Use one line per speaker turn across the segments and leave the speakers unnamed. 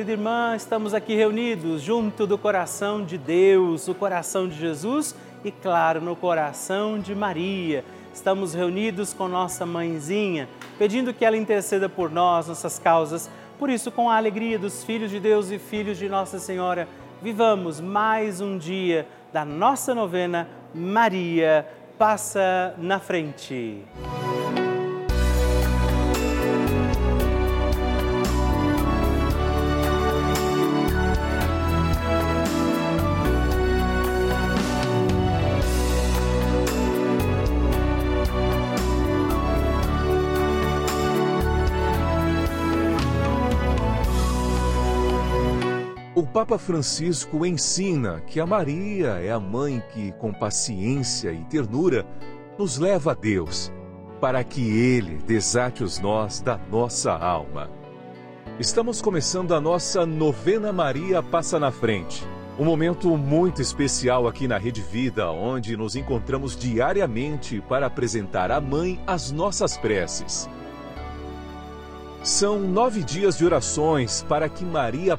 Querida irmã, estamos aqui reunidos junto do coração de Deus, o coração de Jesus e, claro, no coração de Maria. Estamos reunidos com nossa mãezinha, pedindo que ela interceda por nós, nossas causas. Por isso, com a alegria dos filhos de Deus e filhos de Nossa Senhora, vivamos mais um dia da nossa novena Maria Passa na Frente.
O Papa Francisco ensina que a Maria é a mãe que, com paciência e ternura, nos leva a Deus, para que Ele desate os nós da nossa alma. Estamos começando a nossa novena Maria Passa na Frente. Um momento muito especial aqui na Rede Vida, onde nos encontramos diariamente para apresentar à Mãe as nossas preces. São nove dias de orações para que Maria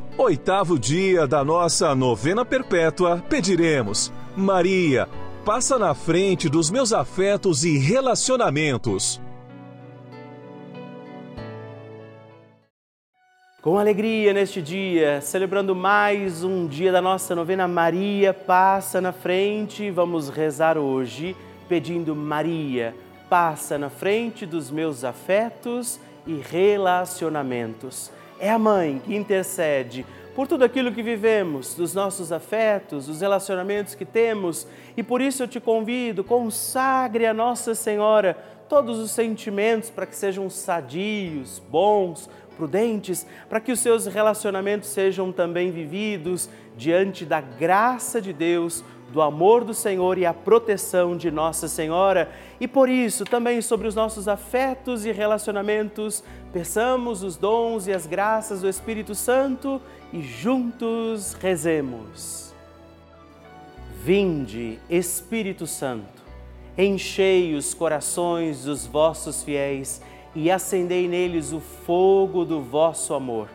oitavo dia da nossa novena perpétua, pediremos: Maria, passa na frente dos meus afetos e relacionamentos.
Com alegria neste dia, celebrando mais um dia da nossa novena Maria Passa na Frente, vamos rezar hoje pedindo Maria, passa na frente dos meus afetos e relacionamentos é a mãe que intercede por tudo aquilo que vivemos, dos nossos afetos, dos relacionamentos que temos, e por isso eu te convido, consagre a Nossa Senhora todos os sentimentos para que sejam sadios, bons, prudentes, para que os seus relacionamentos sejam também vividos diante da graça de Deus do amor do Senhor e a proteção de Nossa Senhora. E por isso, também sobre os nossos afetos e relacionamentos, peçamos os dons e as graças do Espírito Santo e juntos rezemos. Vinde, Espírito Santo, enchei os corações dos vossos fiéis e acendei neles o fogo do vosso amor.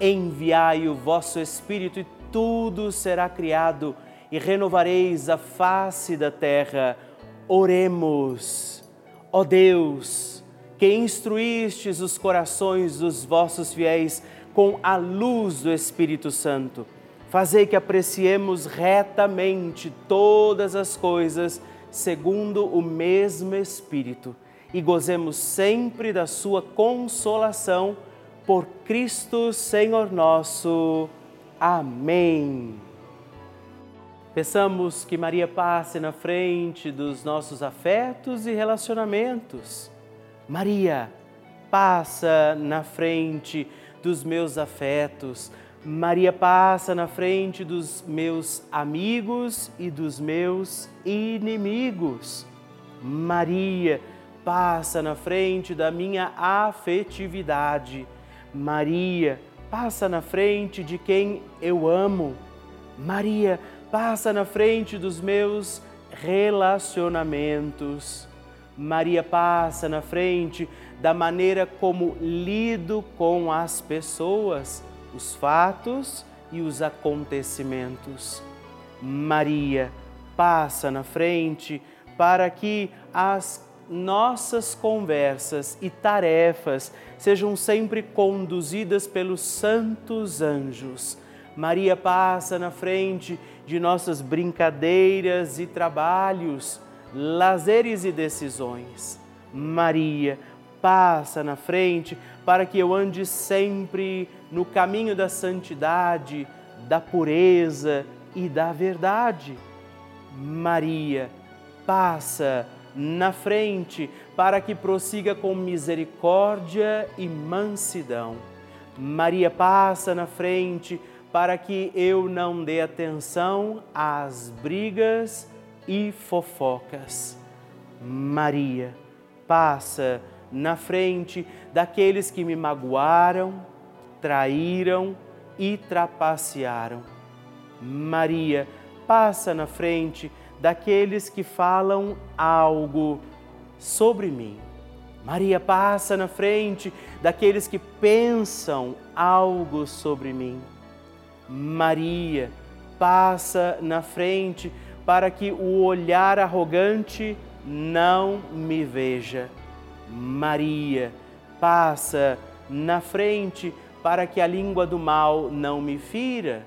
Enviai o vosso Espírito e tudo será criado e renovareis a face da terra. Oremos. Ó Deus, que instruístes os corações dos vossos fiéis com a luz do Espírito Santo, fazei que apreciemos retamente todas as coisas segundo o mesmo Espírito e gozemos sempre da sua consolação por Cristo Senhor nosso. Amém. Peçamos que Maria passe na frente dos nossos afetos e relacionamentos. Maria, passa na frente dos meus afetos. Maria passa na frente dos meus amigos e dos meus inimigos. Maria passa na frente da minha afetividade. Maria passa na frente de quem eu amo. Maria passa na frente dos meus relacionamentos. Maria passa na frente da maneira como lido com as pessoas, os fatos e os acontecimentos. Maria passa na frente para que as nossas conversas e tarefas sejam sempre conduzidas pelos santos anjos. Maria passa na frente de nossas brincadeiras e trabalhos, lazeres e decisões. Maria, passa na frente para que eu ande sempre no caminho da santidade, da pureza e da verdade. Maria, passa na frente para que prossiga com misericórdia e mansidão. Maria passa na frente para que eu não dê atenção às brigas e fofocas. Maria, passa na frente daqueles que me magoaram, traíram e trapacearam. Maria, passa na frente daqueles que falam algo sobre mim. Maria passa na frente daqueles que pensam algo sobre mim. Maria passa na frente para que o olhar arrogante não me veja. Maria passa na frente para que a língua do mal não me fira.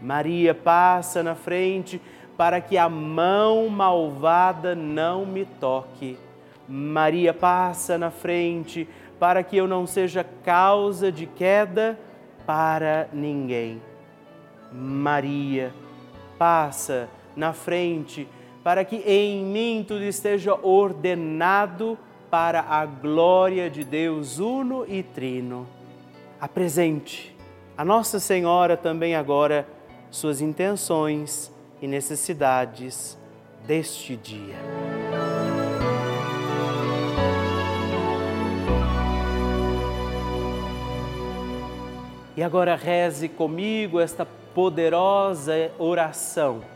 Maria passa na frente para que a mão malvada não me toque. Maria passa na frente para que eu não seja causa de queda para ninguém. Maria passa na frente para que em mim tudo esteja ordenado para a glória de Deus uno e trino. Apresente a Nossa Senhora também agora suas intenções e necessidades deste dia. E agora reze comigo esta poderosa oração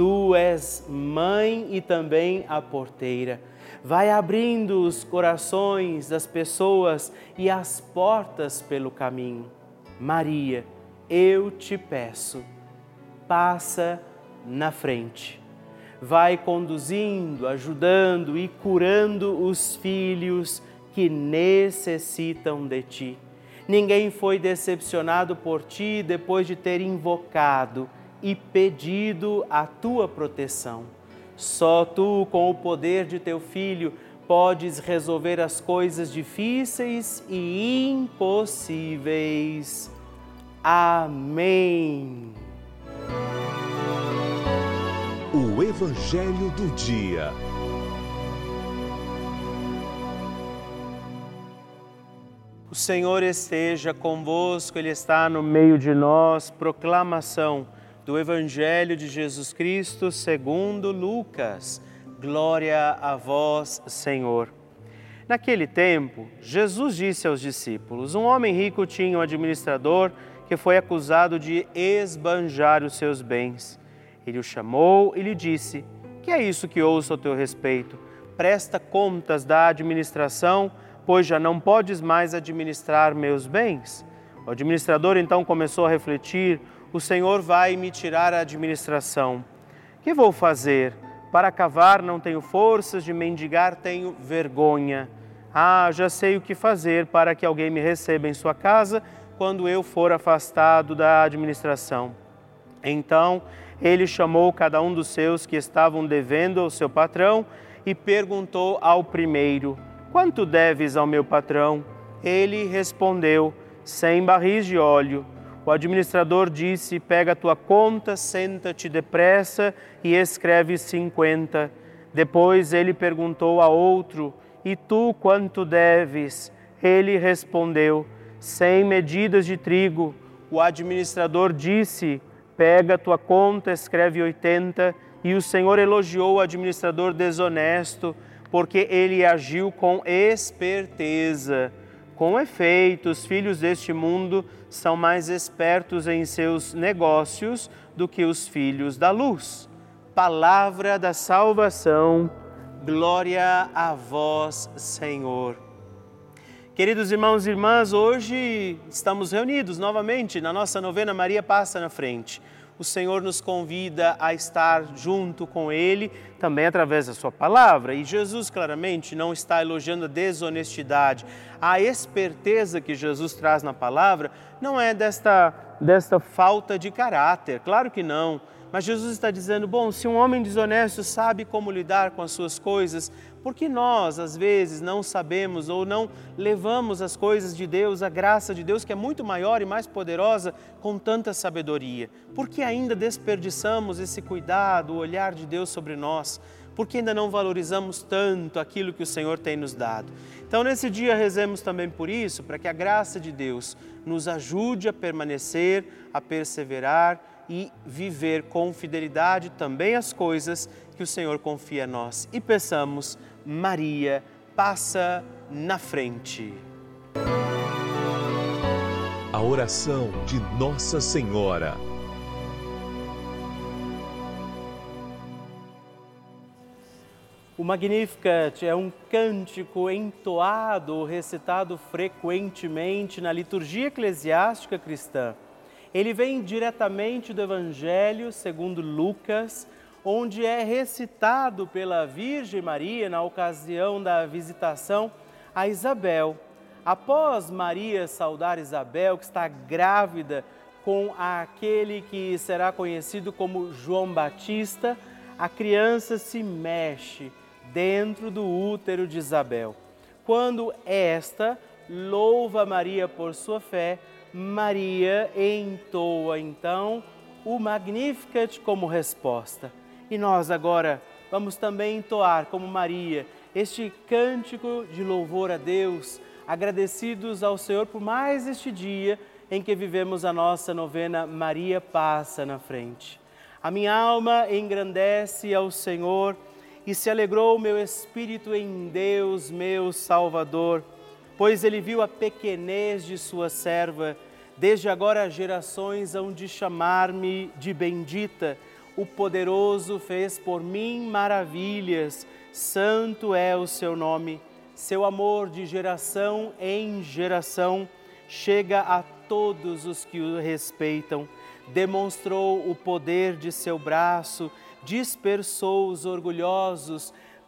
tu és mãe e também a porteira. Vai abrindo os corações das pessoas e as portas pelo caminho. Maria, eu te peço, passa na frente. Vai conduzindo, ajudando e curando os filhos que necessitam de ti Ninguém foi decepcionado por ti depois de ter invocado e pedido a tua proteção. Só tu, com o poder de teu filho, podes resolver as coisas difíceis e impossíveis. Amém.
O Evangelho do Dia.
O Senhor esteja convosco, Ele está no meio de nós. Proclamação do Evangelho de Jesus Cristo segundo Lucas. Glória a vós, Senhor. Naquele tempo, Jesus disse aos discípulos: Um homem rico tinha um administrador que foi acusado de esbanjar os seus bens. Ele o chamou e lhe disse: Que é isso que ouço a teu respeito? Presta contas da administração pois já não podes mais administrar meus bens? O administrador então começou a refletir: o Senhor vai me tirar a administração. Que vou fazer? Para cavar não tenho forças, de mendigar tenho vergonha. Ah, já sei o que fazer para que alguém me receba em sua casa quando eu for afastado da administração. Então ele chamou cada um dos seus que estavam devendo ao seu patrão e perguntou ao primeiro: Quanto deves ao meu patrão? Ele respondeu: Cem barris de óleo. O administrador disse: Pega a tua conta, senta-te depressa e escreve cinquenta. Depois ele perguntou a outro: E tu quanto deves? Ele respondeu: Cem medidas de trigo. O administrador disse: Pega a tua conta, escreve oitenta. E o Senhor elogiou o administrador desonesto porque ele agiu com esperteza. Com efeito, os filhos deste mundo são mais espertos em seus negócios do que os filhos da luz. palavra da salvação. Glória a vós, Senhor. Queridos irmãos e irmãs, hoje estamos reunidos novamente na nossa novena Maria Passa na Frente. O Senhor nos convida a estar junto com Ele, também através da Sua palavra. E Jesus claramente não está elogiando a desonestidade. A esperteza que Jesus traz na palavra não é desta, desta falta de caráter, claro que não mas Jesus está dizendo: bom, se um homem desonesto sabe como lidar com as suas coisas, por que nós, às vezes, não sabemos ou não levamos as coisas de Deus, a graça de Deus, que é muito maior e mais poderosa, com tanta sabedoria? Por que ainda desperdiçamos esse cuidado, o olhar de Deus sobre nós? Por que ainda não valorizamos tanto aquilo que o Senhor tem nos dado? Então, nesse dia, rezemos também por isso, para que a graça de Deus nos ajude a permanecer, a perseverar e viver com fidelidade também as coisas que o Senhor confia a nós. E peçamos, Maria, passa na frente.
A oração de Nossa Senhora.
O Magnificat é um cântico entoado, recitado frequentemente na liturgia eclesiástica cristã. Ele vem diretamente do Evangelho segundo Lucas, onde é recitado pela Virgem Maria na ocasião da visitação a Isabel. Após Maria saudar Isabel, que está grávida com aquele que será conhecido como João Batista, a criança se mexe dentro do útero de Isabel. Quando esta louva Maria por sua fé, Maria entoa então o Magnificat como resposta. E nós agora vamos também entoar como Maria este cântico de louvor a Deus, agradecidos ao Senhor por mais este dia em que vivemos a nossa novena Maria passa na frente. A minha alma engrandece ao Senhor e se alegrou o meu espírito em Deus, meu Salvador pois ele viu a pequenez de sua serva. Desde agora gerações hão de chamar-me de bendita. O poderoso fez por mim maravilhas, santo é o seu nome. Seu amor de geração em geração chega a todos os que o respeitam. Demonstrou o poder de seu braço, dispersou os orgulhosos,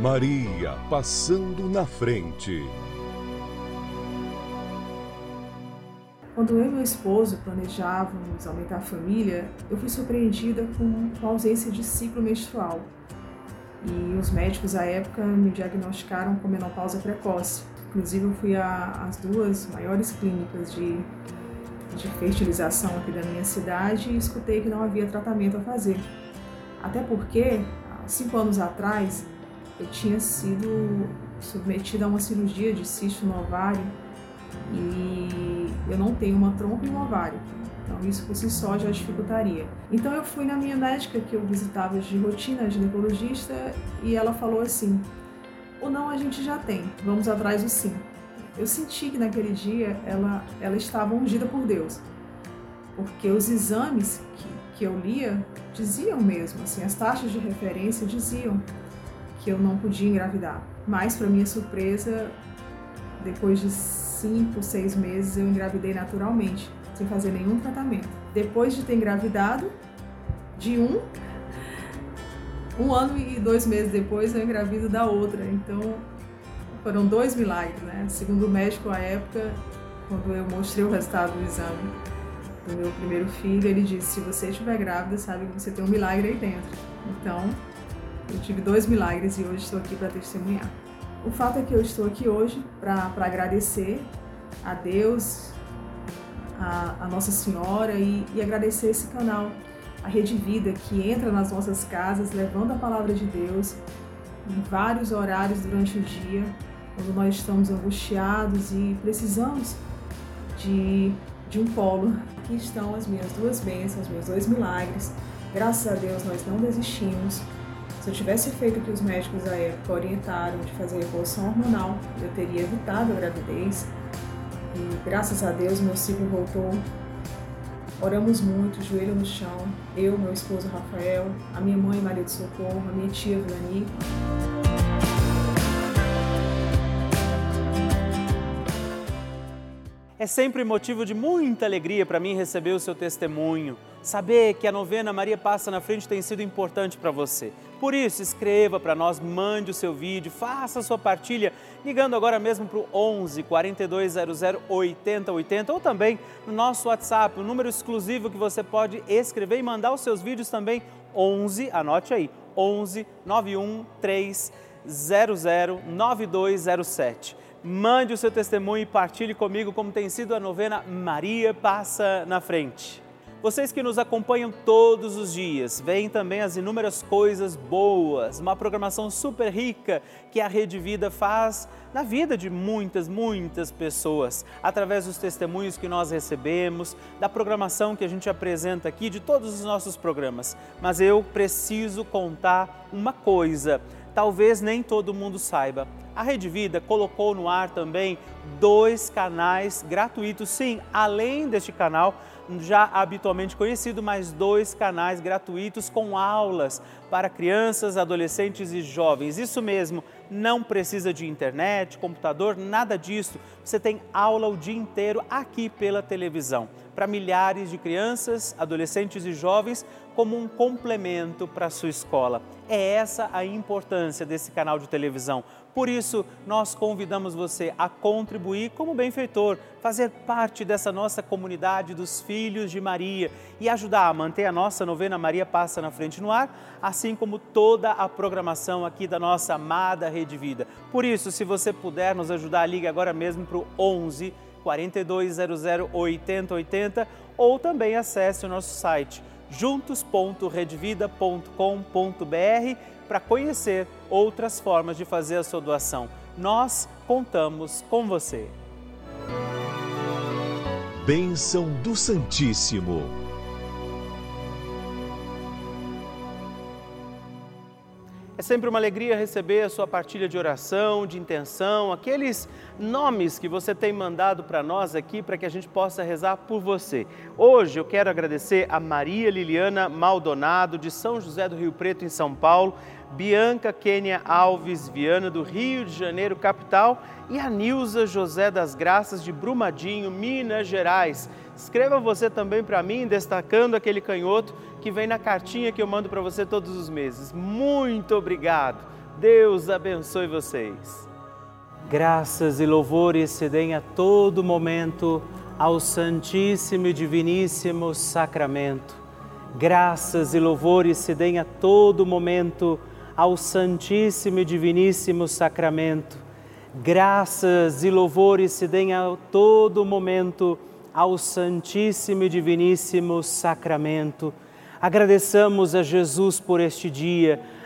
Maria passando na frente.
Quando eu e meu esposo planejávamos aumentar a família, eu fui surpreendida com a ausência de ciclo menstrual. E os médicos à época me diagnosticaram com menopausa precoce. Inclusive, eu fui às duas maiores clínicas de, de fertilização aqui da minha cidade e escutei que não havia tratamento a fazer. Até porque, cinco anos atrás, eu tinha sido submetida a uma cirurgia de cisto no ovário e eu não tenho uma trompa e um ovário. Então isso por si só já dificultaria. Então eu fui na minha médica que eu visitava de rotina, ginecologista, e ela falou assim: "O não a gente já tem, vamos atrás do sim". eu senti que naquele dia ela, ela estava ungida por Deus. Porque os exames que, que eu lia diziam mesmo, assim, as taxas de referência diziam que eu não podia engravidar. Mas, para minha surpresa, depois de cinco, seis meses, eu engravidei naturalmente, sem fazer nenhum tratamento. Depois de ter engravidado, de um, um ano e dois meses depois, eu engravido da outra. Então, foram dois milagres, né? Segundo o médico à época, quando eu mostrei o resultado do exame do meu primeiro filho, ele disse: se você estiver grávida, sabe que você tem um milagre aí dentro. Então, eu tive dois milagres e hoje estou aqui para testemunhar. O fato é que eu estou aqui hoje para agradecer a Deus, a, a Nossa Senhora e, e agradecer esse canal, a Rede Vida, que entra nas nossas casas levando a palavra de Deus em vários horários durante o dia, quando nós estamos angustiados e precisamos de, de um polo. Aqui estão as minhas duas bênçãos, meus dois milagres. Graças a Deus nós não desistimos. Se eu tivesse feito o que os médicos da época orientaram de fazer reposição hormonal, eu teria evitado a gravidez. E graças a Deus meu ciclo voltou. Oramos muito, joelho no chão. Eu, meu esposo Rafael, a minha mãe Maria de Socorro, a minha tia Vilani.
É sempre motivo de muita alegria para mim receber o seu testemunho. Saber que a novena Maria Passa na Frente tem sido importante para você. Por isso, escreva para nós, mande o seu vídeo, faça a sua partilha, ligando agora mesmo para o 11 4200 8080 ou também no nosso WhatsApp, o um número exclusivo que você pode escrever e mandar os seus vídeos também, 11, anote aí, 11 91 300 9207. Mande o seu testemunho e partilhe comigo como tem sido a novena Maria Passa na Frente. Vocês que nos acompanham todos os dias, veem também as inúmeras coisas boas, uma programação super rica que a Rede Vida faz na vida de muitas, muitas pessoas, através dos testemunhos que nós recebemos, da programação que a gente apresenta aqui, de todos os nossos programas. Mas eu preciso contar uma coisa, talvez nem todo mundo saiba a Rede Vida colocou no ar também dois canais gratuitos, sim, além deste canal já habitualmente conhecido, mais dois canais gratuitos com aulas para crianças, adolescentes e jovens. Isso mesmo, não precisa de internet, computador, nada disso. Você tem aula o dia inteiro aqui pela televisão, para milhares de crianças, adolescentes e jovens, como um complemento para a sua escola. É essa a importância desse canal de televisão por isso, nós convidamos você a contribuir como benfeitor, fazer parte dessa nossa comunidade dos Filhos de Maria e ajudar a manter a nossa novena Maria Passa na Frente no ar, assim como toda a programação aqui da nossa amada Rede Vida. Por isso, se você puder nos ajudar, ligue agora mesmo para o 11 4200 8080 ou também acesse o nosso site juntos.redvida.com.br para conhecer outras formas de fazer a sua doação. Nós contamos com você.
Bênção do Santíssimo.
É sempre uma alegria receber a sua partilha de oração, de intenção, aqueles nomes que você tem mandado para nós aqui para que a gente possa rezar por você. Hoje eu quero agradecer a Maria Liliana Maldonado, de São José do Rio Preto, em São Paulo, Bianca Kênia Alves Viana, do Rio de Janeiro, capital, e a Nilza José das Graças, de Brumadinho, Minas Gerais. Escreva você também para mim, destacando aquele canhoto que vem na cartinha que eu mando para você todos os meses. Muito obrigado. Deus abençoe vocês. Graças e louvores se deem a todo momento ao Santíssimo e Diviníssimo Sacramento. Graças e louvores se deem a todo momento ao Santíssimo e Diviníssimo Sacramento. Graças e louvores se deem a todo momento ao Santíssimo e Diviníssimo Sacramento. Agradeçamos a Jesus por este dia,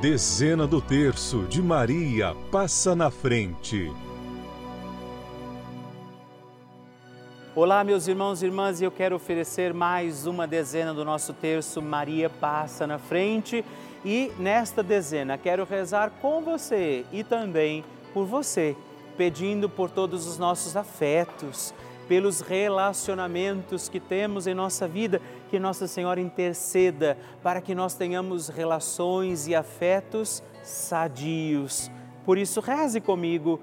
Dezena do terço de Maria passa na frente.
Olá, meus irmãos e irmãs, e eu quero oferecer mais uma dezena do nosso terço Maria passa na frente. E nesta dezena quero rezar com você e também por você, pedindo por todos os nossos afetos pelos relacionamentos que temos em nossa vida, que Nossa Senhora interceda para que nós tenhamos relações e afetos sadios. Por isso, reze comigo,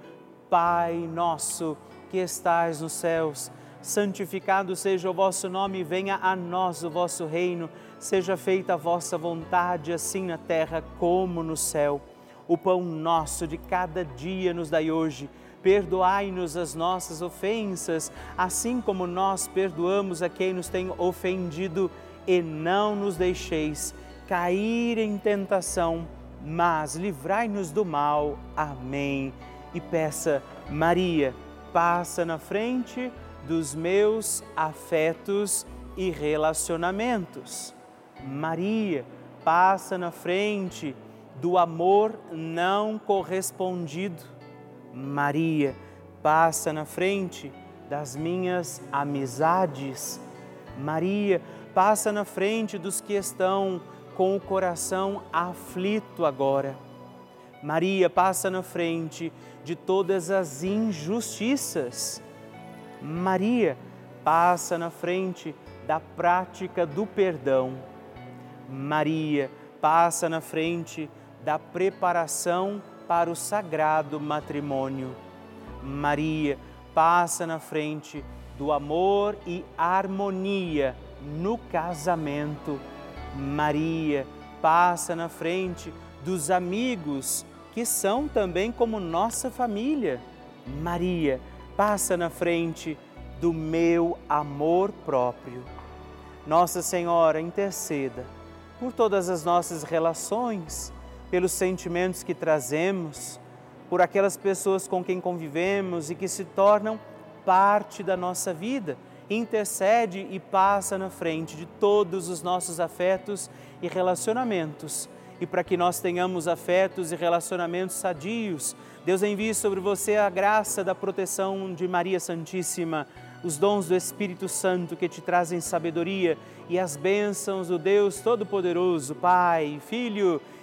Pai nosso que estais nos céus, santificado seja o vosso nome, venha a nós o vosso reino, seja feita a vossa vontade, assim na terra como no céu. O pão nosso de cada dia nos dai hoje Perdoai-nos as nossas ofensas, assim como nós perdoamos a quem nos tem ofendido, e não nos deixeis cair em tentação, mas livrai-nos do mal. Amém. E peça, Maria, passa na frente dos meus afetos e relacionamentos. Maria, passa na frente do amor não correspondido Maria, passa na frente das minhas amizades. Maria, passa na frente dos que estão com o coração aflito agora. Maria, passa na frente de todas as injustiças. Maria, passa na frente da prática do perdão. Maria, passa na frente da preparação para o sagrado matrimônio. Maria passa na frente do amor e harmonia no casamento. Maria passa na frente dos amigos que são também como nossa família. Maria passa na frente do meu amor próprio. Nossa Senhora, interceda por todas as nossas relações pelos sentimentos que trazemos, por aquelas pessoas com quem convivemos e que se tornam parte da nossa vida. Intercede e passa na frente de todos os nossos afetos e relacionamentos. E para que nós tenhamos afetos e relacionamentos sadios, Deus envie sobre você a graça da proteção de Maria Santíssima, os dons do Espírito Santo que te trazem sabedoria e as bênçãos do Deus Todo-Poderoso, Pai, Filho e